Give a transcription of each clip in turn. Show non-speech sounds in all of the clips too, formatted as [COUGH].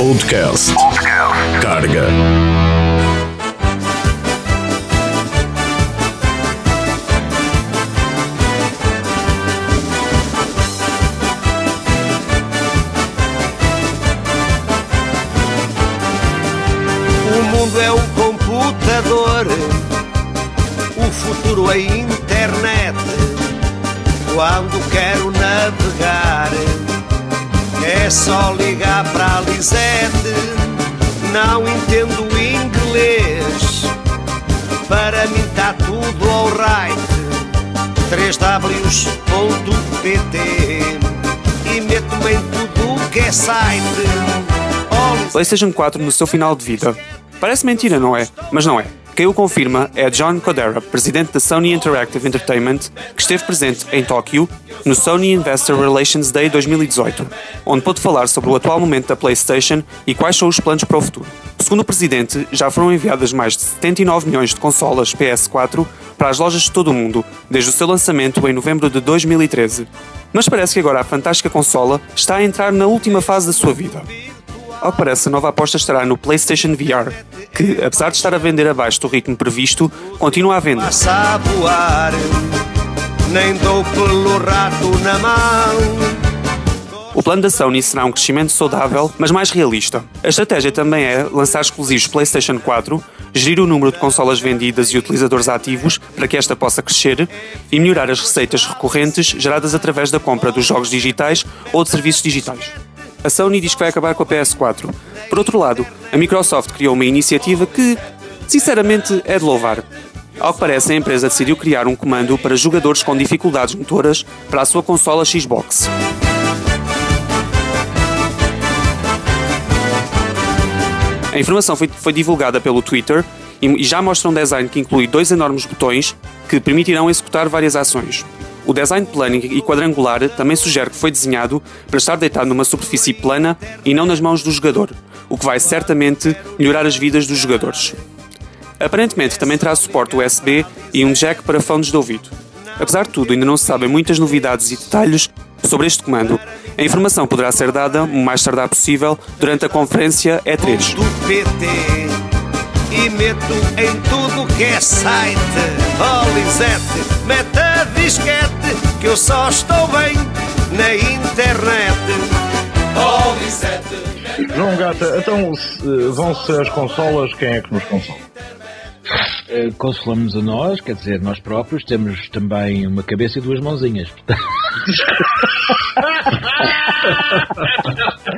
Podcast. Carga. Só ligar para a Lisete. Não entendo inglês, para mim tá tudo alright. 3ws.pt e meto-me em tudo que é site. PlayStation 4 no seu final de vida. Parece mentira, não é? Mas não é. Quem o confirma é John Kodera, presidente da Sony Interactive Entertainment, que esteve presente em Tóquio no Sony Investor Relations Day 2018, onde pôde falar sobre o atual momento da PlayStation e quais são os planos para o futuro. Segundo o presidente, já foram enviadas mais de 79 milhões de consolas PS4 para as lojas de todo o mundo, desde o seu lançamento em novembro de 2013. Mas parece que agora a fantástica consola está a entrar na última fase da sua vida. Ao que parece, a nova aposta estará no PlayStation VR, que, apesar de estar a vender abaixo do ritmo previsto, continua venda. passa a voar, nem dou pelo rato na mão. O plano da Sony será um crescimento saudável, mas mais realista. A estratégia também é lançar exclusivos PlayStation 4, gerir o número de consolas vendidas e utilizadores ativos para que esta possa crescer e melhorar as receitas recorrentes geradas através da compra dos jogos digitais ou de serviços digitais. A Sony diz que vai acabar com a PS4. Por outro lado, a Microsoft criou uma iniciativa que, sinceramente, é de louvar. Ao que parece, a empresa decidiu criar um comando para jogadores com dificuldades motoras para a sua consola Xbox. A informação foi, foi divulgada pelo Twitter e, e já mostra um design que inclui dois enormes botões que permitirão executar várias ações. O design plano e quadrangular também sugere que foi desenhado para estar deitado numa superfície plana e não nas mãos do jogador, o que vai certamente melhorar as vidas dos jogadores. Aparentemente também terá suporte USB e um jack para fones de ouvido. Apesar de tudo, ainda não se sabem muitas novidades e detalhes sobre este comando. A informação poderá ser dada o mais tardar possível durante a conferência E3. do PT e meto em tudo que é site. Lisete, mete disquete que eu só estou bem na internet. Oh. João Gata, então se- vão ser as consolas, quem é que nos consola? Eh, Consolamos a nós, quer dizer, nós próprios temos também uma cabeça e duas mãozinhas. [LAUGHS]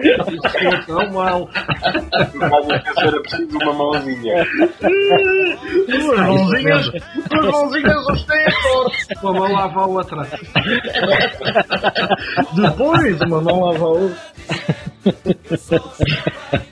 Isso é tão mal. era preciso uma mãozinha. Duas mãozinhas, duas mãozinhas os têm a. Uma mão lava a outra. Depois uma mão lava a outra. [LAUGHS]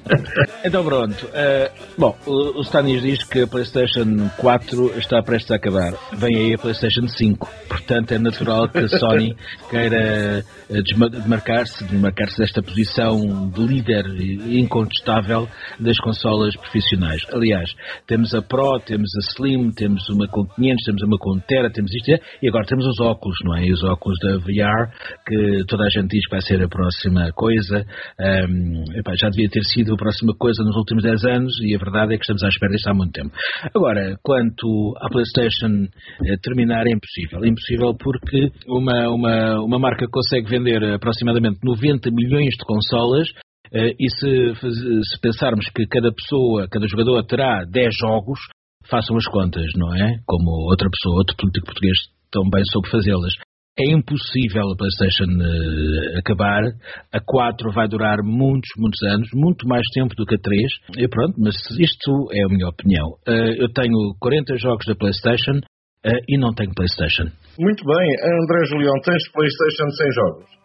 Então pronto. eh, bom, o, Stanis diz que a PlayStation 4 está prestes a acabar. Vem aí a PlayStation 5. Portanto, é natural que a Sony [LAUGHS] queira eh, desma- demarcar-se desmarcar-se desta posição de líder incontestável das consolas profissionais. Aliás, temos a Pro, temos a Slim, temos uma com 500, temos uma com Tera, temos isto e agora temos os óculos, não é? E os óculos da VR, que toda a gente diz que vai ser a próxima coisa. Ahm, epá, já devia ter sido a próxima coisa nos últimos 10 anos e a verdade é que estamos à espera disto há muito tempo. Agora, quanto à PlayStation eh, terminar, é impossível. É impossível porque uma, uma, uma marca consegue vender aproximadamente 90 milhões de consolas eh, e se, se pensarmos que cada pessoa, cada jogador terá 10 jogos, façam as contas, não é? Como outra pessoa, outro político português também soube fazê-las. É impossível a PlayStation eh, acabar. A 4 vai durar muitos, muitos anos, muito mais tempo do que a 3. E pronto, mas isto é a minha opinião. Eh, eu tenho 40 jogos da PlayStation eh, e não tenho PlayStation. Muito bem, André Julião, tens PlayStation sem jogos?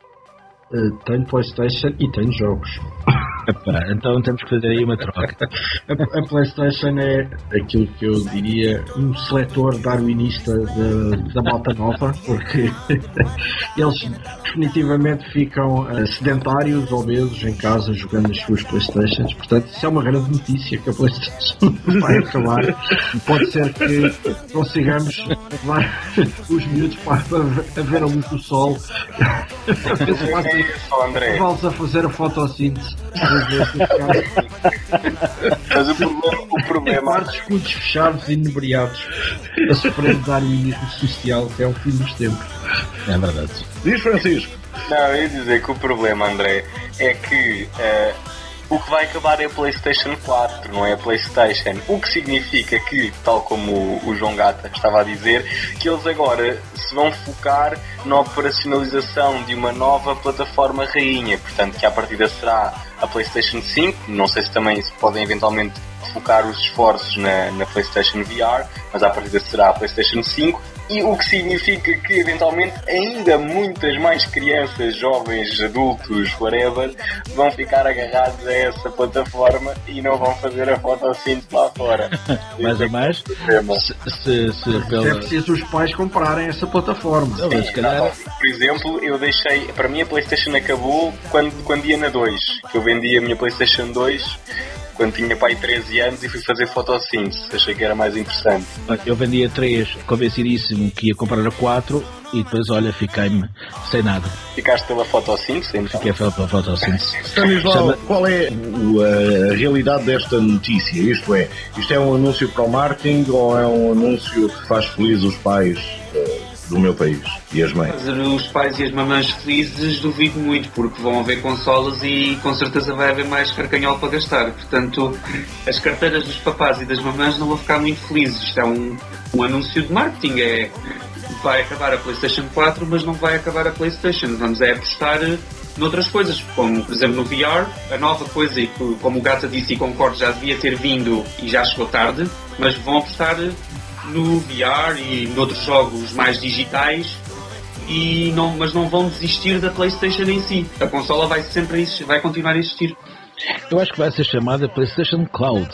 Tenho Playstation e tenho jogos. [COUGHS] Epá, então temos que fazer aí uma troca. A, a Playstation é aquilo que eu diria um seletor darwinista de- da malta nova, porque eles definitivamente ficam eh, sedentários, obesos em casa jogando as suas Playstations. Portanto, isso é uma grande notícia que a Playstation vai acabar. Pode ser que consigamos levar os miúdos para, para ver a luz do sol. É. Vamos a fazer a fotossíntese. Mas o problema, o problema Quartos escudos fechados e inebriados a sofrer de darwinismo social até ao fim dos tempos. É verdade. Diz Francisco. Não, eu ia dizer que o problema, André, é que eh, o que vai acabar é a PlayStation 4, não é a PlayStation. O que significa que, tal como o, o João Gata estava a dizer, que eles agora se vão focar na operacionalização de uma nova plataforma rainha. Portanto, que à partida será a PlayStation 5. Não sei se também se podem eventualmente focar os esforços na, na PlayStation VR, mas à partida será a PlayStation 5. E o que significa que, eventualmente, ainda muitas mais crianças, jovens, adultos, whatever, vão ficar agarrados a essa plataforma e não vão fazer a fotossíntese lá fora. [LAUGHS] Mais a mais, se, se, se É pela. preciso os pais comprarem essa plataforma. Não, mas calhar. Por exemplo, eu deixei. Para mim, a PlayStation acabou quando, quando ia na 2. Que eu vendi a minha PlayStation 2 quando tinha pai 13 anos e fui fazer fotossíntese. Achei que era mais interessante. Eu vendia 3, convencidíssimo que ia comprar a 4 e depois, olha, fiquei-me sem nada. Ficaste pela fotossíntese? Então. Fiquei pela fotossíntese. Stanislau, Chama- qual é a, realidade desta notícia? Isto é, isto é um anúncio para o marketing ou é um anúncio que faz feliz os pais do meu país e as mães? Fazer os pais e as mamães felizes duvido muito, porque vão haver consolas e com certeza vai haver mais carcanhol para gastar. Portanto, as carteiras dos papás e das mamães não vão ficar muito felizes. Isto é um, um anúncio de marketing. É, vai acabar a PlayStation 4, mas não vai acabar a PlayStation. Vamos é apostar noutras coisas, como por exemplo no VR, a nova coisa, e como o Gata disse e concordo, já devia ter vindo e já chegou tarde, mas vão apostar no VR e noutros jogos mais digitais e não, mas não vão desistir da PlayStation em si. A consola vai sempre vai continuar a existir. Eu acho que vai ser chamada PlayStation Cloud.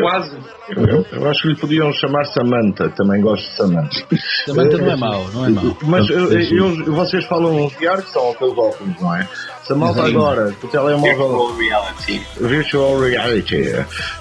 Quase. Eu, eu acho que lhe podiam chamar Samantha, também gosto de Samantha. Samantha não é mau, não é mau. Mas eu- vocês falam VR que são aqueles óculos, não é? Se a malta Sim. agora, que o telemóvel. Virtual reality. Virtual reality.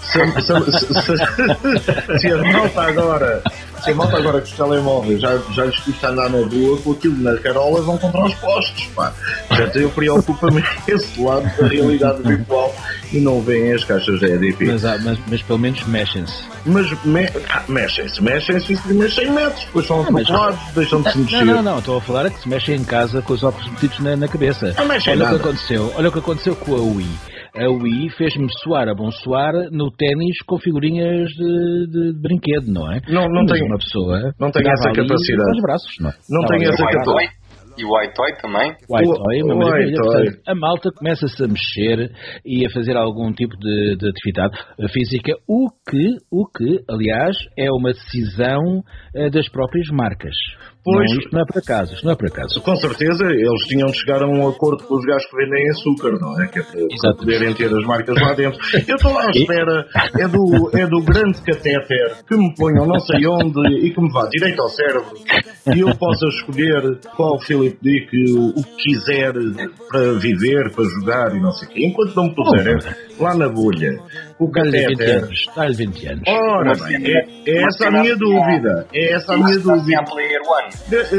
Se, se, se, se, se a malta agora. Se a malta agora com os telemóveis já, já lhes custa andar na rua com aquilo na carola, vão contra os postos, pá. Já eu preocupa-me [LAUGHS] esse lado da realidade virtual e não veem as caixas da EDP. mas, há- mas, mas pelo menos mexem-se. Mas me, ah, mexem-se, mexem-se os primeiros 100 metros, depois são Ah, mas- atropelados, deixam de se mexer. Não, não, não, estou a falar é que se mexem em casa com os óculos metidos na, na cabeça. Não mexem olha o nada. que aconteceu, olha o que aconteceu com a Wii. A Wii fez-me suar a bom suar no ténis com figurinhas de, de- de brinquedo, não é? Não- não Mas tem- uma pessoa não tem essa capacidade. braços, não é? Não Estava tem ali essa O capacidade. E o White Toy também? White O- Toy, uma o maravilha. White Portanto, Toy. a malta começa-se a mexer e a fazer algum tipo de, de atividade física, o que, o que, aliás, é uma decisão eh, das próprias marcas. Pois. Não, isto não é por acaso, isto não é por acaso. Com certeza, eles tinham de chegar a um acordo com os gajos que vendem açúcar, não é? Que é para, poderem ter as marcas lá dentro. Eu estou lá à espera, é do, é do grande catéter que me ponham não sei onde e que me vá direito ao cérebro e eu possa escolher qual Philip Dick o o que quiser para viver, para jogar e não sei o quê. Enquanto não me puserem lá na bolha o Dá-lhe 20 catéter. anos. Dá-lhe 20 anos. Ora bem, é, é essa a minha dúvida. É essa a minha dúvida.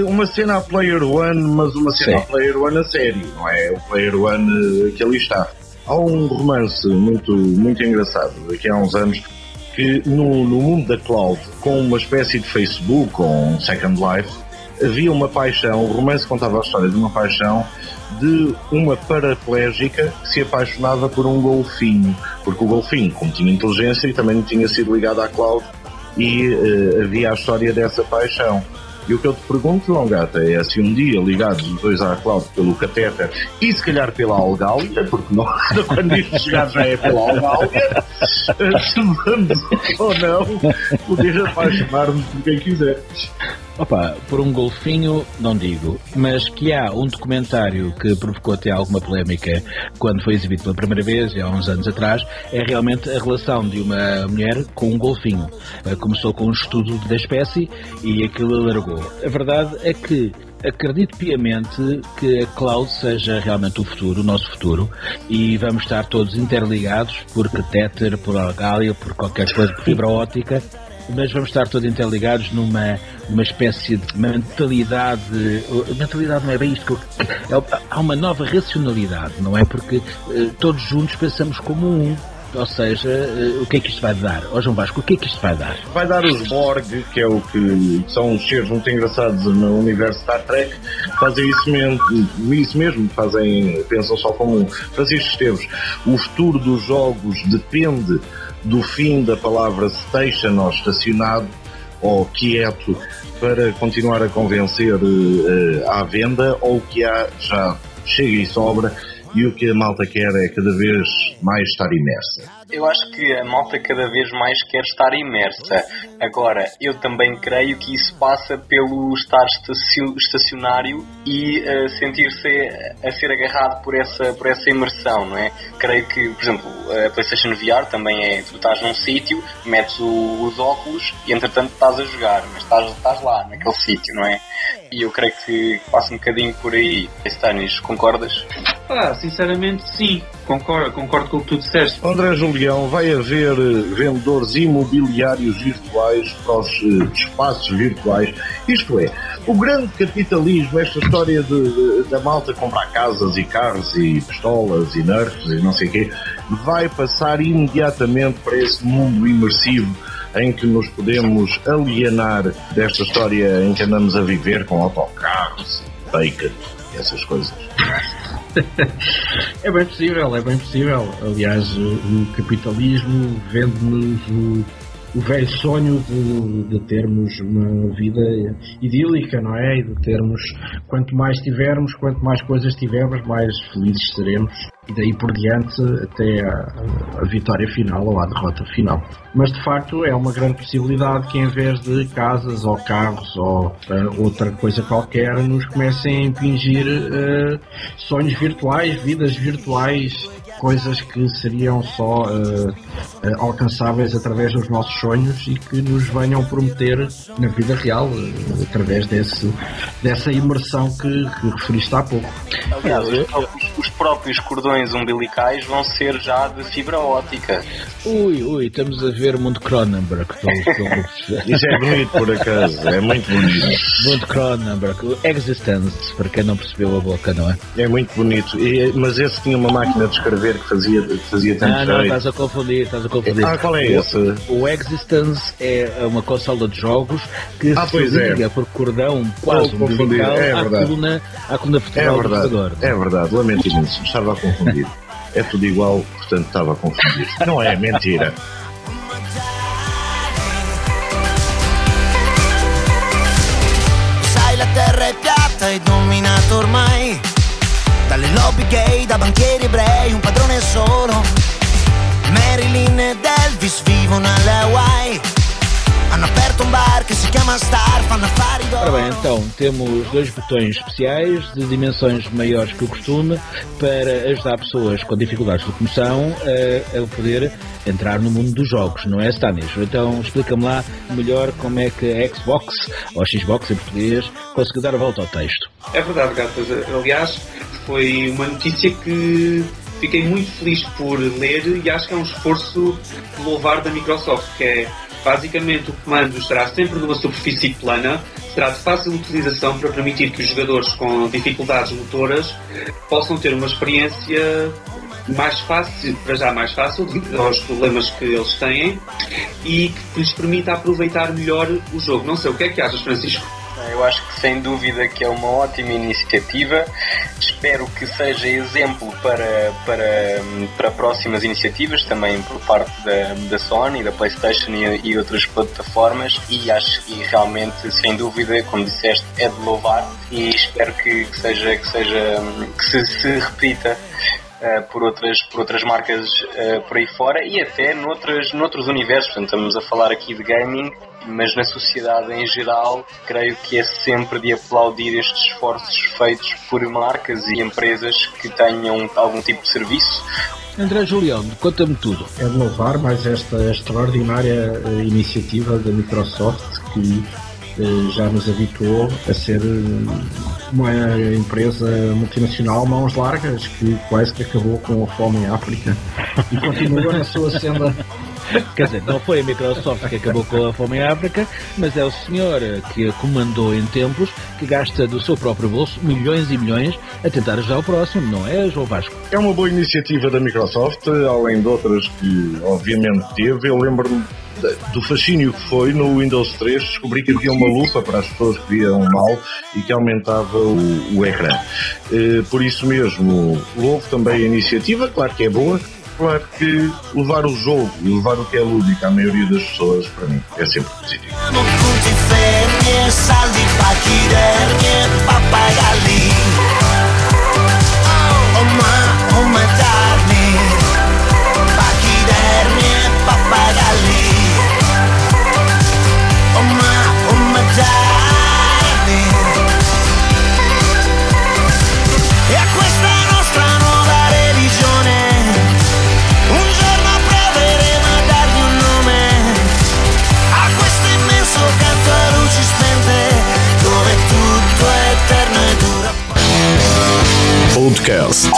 Uma cena a Player One, mas uma cena Sim. a Player One a sério, não é o Player One eh, que ali está. Há um romance muito, muito engraçado, daqui há uns anos, que no, no mundo da cloud, com uma espécie de Facebook ou um Second Life, havia uma paixão, o romance contava a história de uma paixão de uma paraplégica que se apaixonava por um golfinho, porque o golfinho, como tinha inteligência, e também tinha sido ligado à cloud, e eh, havia a história dessa paixão. E o que eu te pergunto, João Gata, é se um dia ligados os dois à cloud pelo catéter e se calhar pela Algália, porque não, [LAUGHS] quando isto chegar já é pela Algália, [LAUGHS] se vamos ou não poder apaixonar-me por quem quiser. Opa, por um golfinho, não digo, mas que há um documentário que provocou até alguma polémica quando foi exibido pela primeira vez, há uns anos atrás, é realmente a relação de uma mulher com um golfinho. Eh, Começou com um estudo da espécie e aquilo alargou. A verdade é que Acredito piamente que a cloud seja realmente o futuro, o nosso futuro, e vamos estar todos interligados por catéter, por algália, por qualquer coisa, por fibra óptica, mas vamos estar todos interligados numa, numa espécie de mentalidade. Mentalidade não é bem isto é, há uma nova racionalidade, não é? Porque uh, todos juntos pensamos como um. Ou seja, uh, o que é que isto vai dar? Ó João Vasco, o que é que isto vai dar? Vai dar os Borg, que é o que são uns seres muito engraçados no universo Star Trek, fazem isso mesmo, isso mesmo fazem, pensam só como um. Francisco Esteves, o futuro dos jogos depende do fim da palavra station ou estacionado ou quieto para continuar a convencer uh, à venda ou que há já chega e sobra e o que a malta quer é cada vez mais estar imersa. Eu acho que a malta cada vez mais quer estar imersa. Agora, eu também creio que isso passa pelo estar estacionário e uh, sentir-se a ser agarrado por essa, por essa imersão, não é? Creio que, por exemplo, a PlayStation VR também é, tu estás num sítio, metes o, os óculos e entretanto estás a jogar, mas estás, estás lá, naquele sítio, não é? E eu creio que passa um bocadinho por aí. Stanis, concordas? Ah, sinceramente sim, concordo, concordo com o que tu disseste. André Julião, vai haver eh, vendedores imobiliários virtuais para os uh, espaços virtuais. Isto é, o grande capitalismo, esta história de, de, da malta comprar casas e carros e pistolas e nerfs e não sei o quê, vai passar imediatamente para esse mundo imersivo em que nos podemos alienar desta história em que andamos a viver com autocarros, bacon e essas coisas. É bem possível, é bem possível. Aliás, o capitalismo vende-nos o, o velho sonho de, de, termos uma vida idílica, não é? E de termos, quanto mais tivermos, quanto mais coisas tivermos, mais felizes seremos e daí por diante até a, a, vitória final ou a derrota final. Mas de facto é uma grande possibilidade que em vez de casas ou carros ou uh, outra coisa qualquer nos comecem a impingir uh, sonhos virtuais, vidas virtuais, coisas que seriam só uh, alcançáveis através dos nossos sonhos e que nos venham prometer na vida real através desse, dessa imersão que, que referiste há pouco. Aliás, próprios cordões umbilicais vão ser já de fibra ótica. Ui, ui, estamos a ver Mundo Cronenberg. [LAUGHS] Isso é bonito por acaso, é muito bonito. Mundo Cronenberg, Existence, para quem não percebeu a boca, não é? É muito bonito, e, mas esse tinha uma máquina de escrever que fazia, fazia tanto Ah, não, estás a confundir, estás a confundir. Ah, qual é esse? O, o Existence é uma consola de jogos que ah, se é. liga é. por cordão quase umbilical é à coluna, à coluna vertebral é verdade, do É verdade, lamento imenso, estava a confundir confundido. É [LAUGHS] tudo igual, portanto estava confundido. Não é mentira. Sai, la terra è piatta e dominata ormai dalle lobby gay, da banchieri ebrei, un padrone solo. Marilyn ed Elvis vivono alle Hawaii Ora bem, então temos dois botões especiais de dimensões maiores que o costume para ajudar pessoas com dificuldades de locomoção a, a poder entrar no mundo dos jogos, não é, Stanis? Então explica-me lá melhor como é que a Xbox, ou Xbox em português, conseguiu dar a volta ao texto. É verdade, Gatas. Aliás, foi uma notícia que fiquei muito feliz por ler e acho que é um esforço louvar da Microsoft, que é Basicamente, o comando estará sempre numa superfície plana, será de fácil utilização para permitir que os jogadores com dificuldades motoras possam ter uma experiência mais fácil, para já mais fácil, devido aos problemas que eles têm, e que lhes permita aproveitar melhor o jogo. Não sei, o que é que achas, Francisco? Eu acho sem dúvida que é uma ótima iniciativa. Espero que seja exemplo para, para, para próximas iniciativas, também por parte da, da Sony, da PlayStation e, e outras plataformas. E acho que realmente, sem dúvida, como disseste, é de louvar e espero que, que seja que seja que se, se repita Uh, por, outras, por outras marcas uh, por aí fora e até noutras, noutros universos. Portanto, estamos a falar aqui de gaming, mas na sociedade em geral, creio que é sempre de aplaudir estes esforços feitos por marcas e empresas que tenham algum tipo de serviço. André Julião, conta-me tudo. É de louvar mais esta extraordinária uh, iniciativa da Microsoft que já nos habituou a ser uma empresa multinacional mãos largas que quase que acabou com a fome em África e continua na sua senda Quer dizer, não foi a Microsoft que acabou com a fome em África, mas é o senhor que comandou em tempos que gasta do seu próprio bolso milhões e milhões a tentar ajudar o próximo, não é, João Vasco? É uma boa iniciativa da Microsoft, além de outras que obviamente teve. Eu lembro-me do fascínio que foi no Windows 3 descobri que havia uma lupa para as pessoas que viam mal e que aumentava o, o ecrã. Eh, por isso mesmo, louvo também a iniciativa, claro que é boa, claro que levar o jogo e levar o que é lúdico à maioria das pessoas, para mim, é sempre positivo. Podcast. Carga.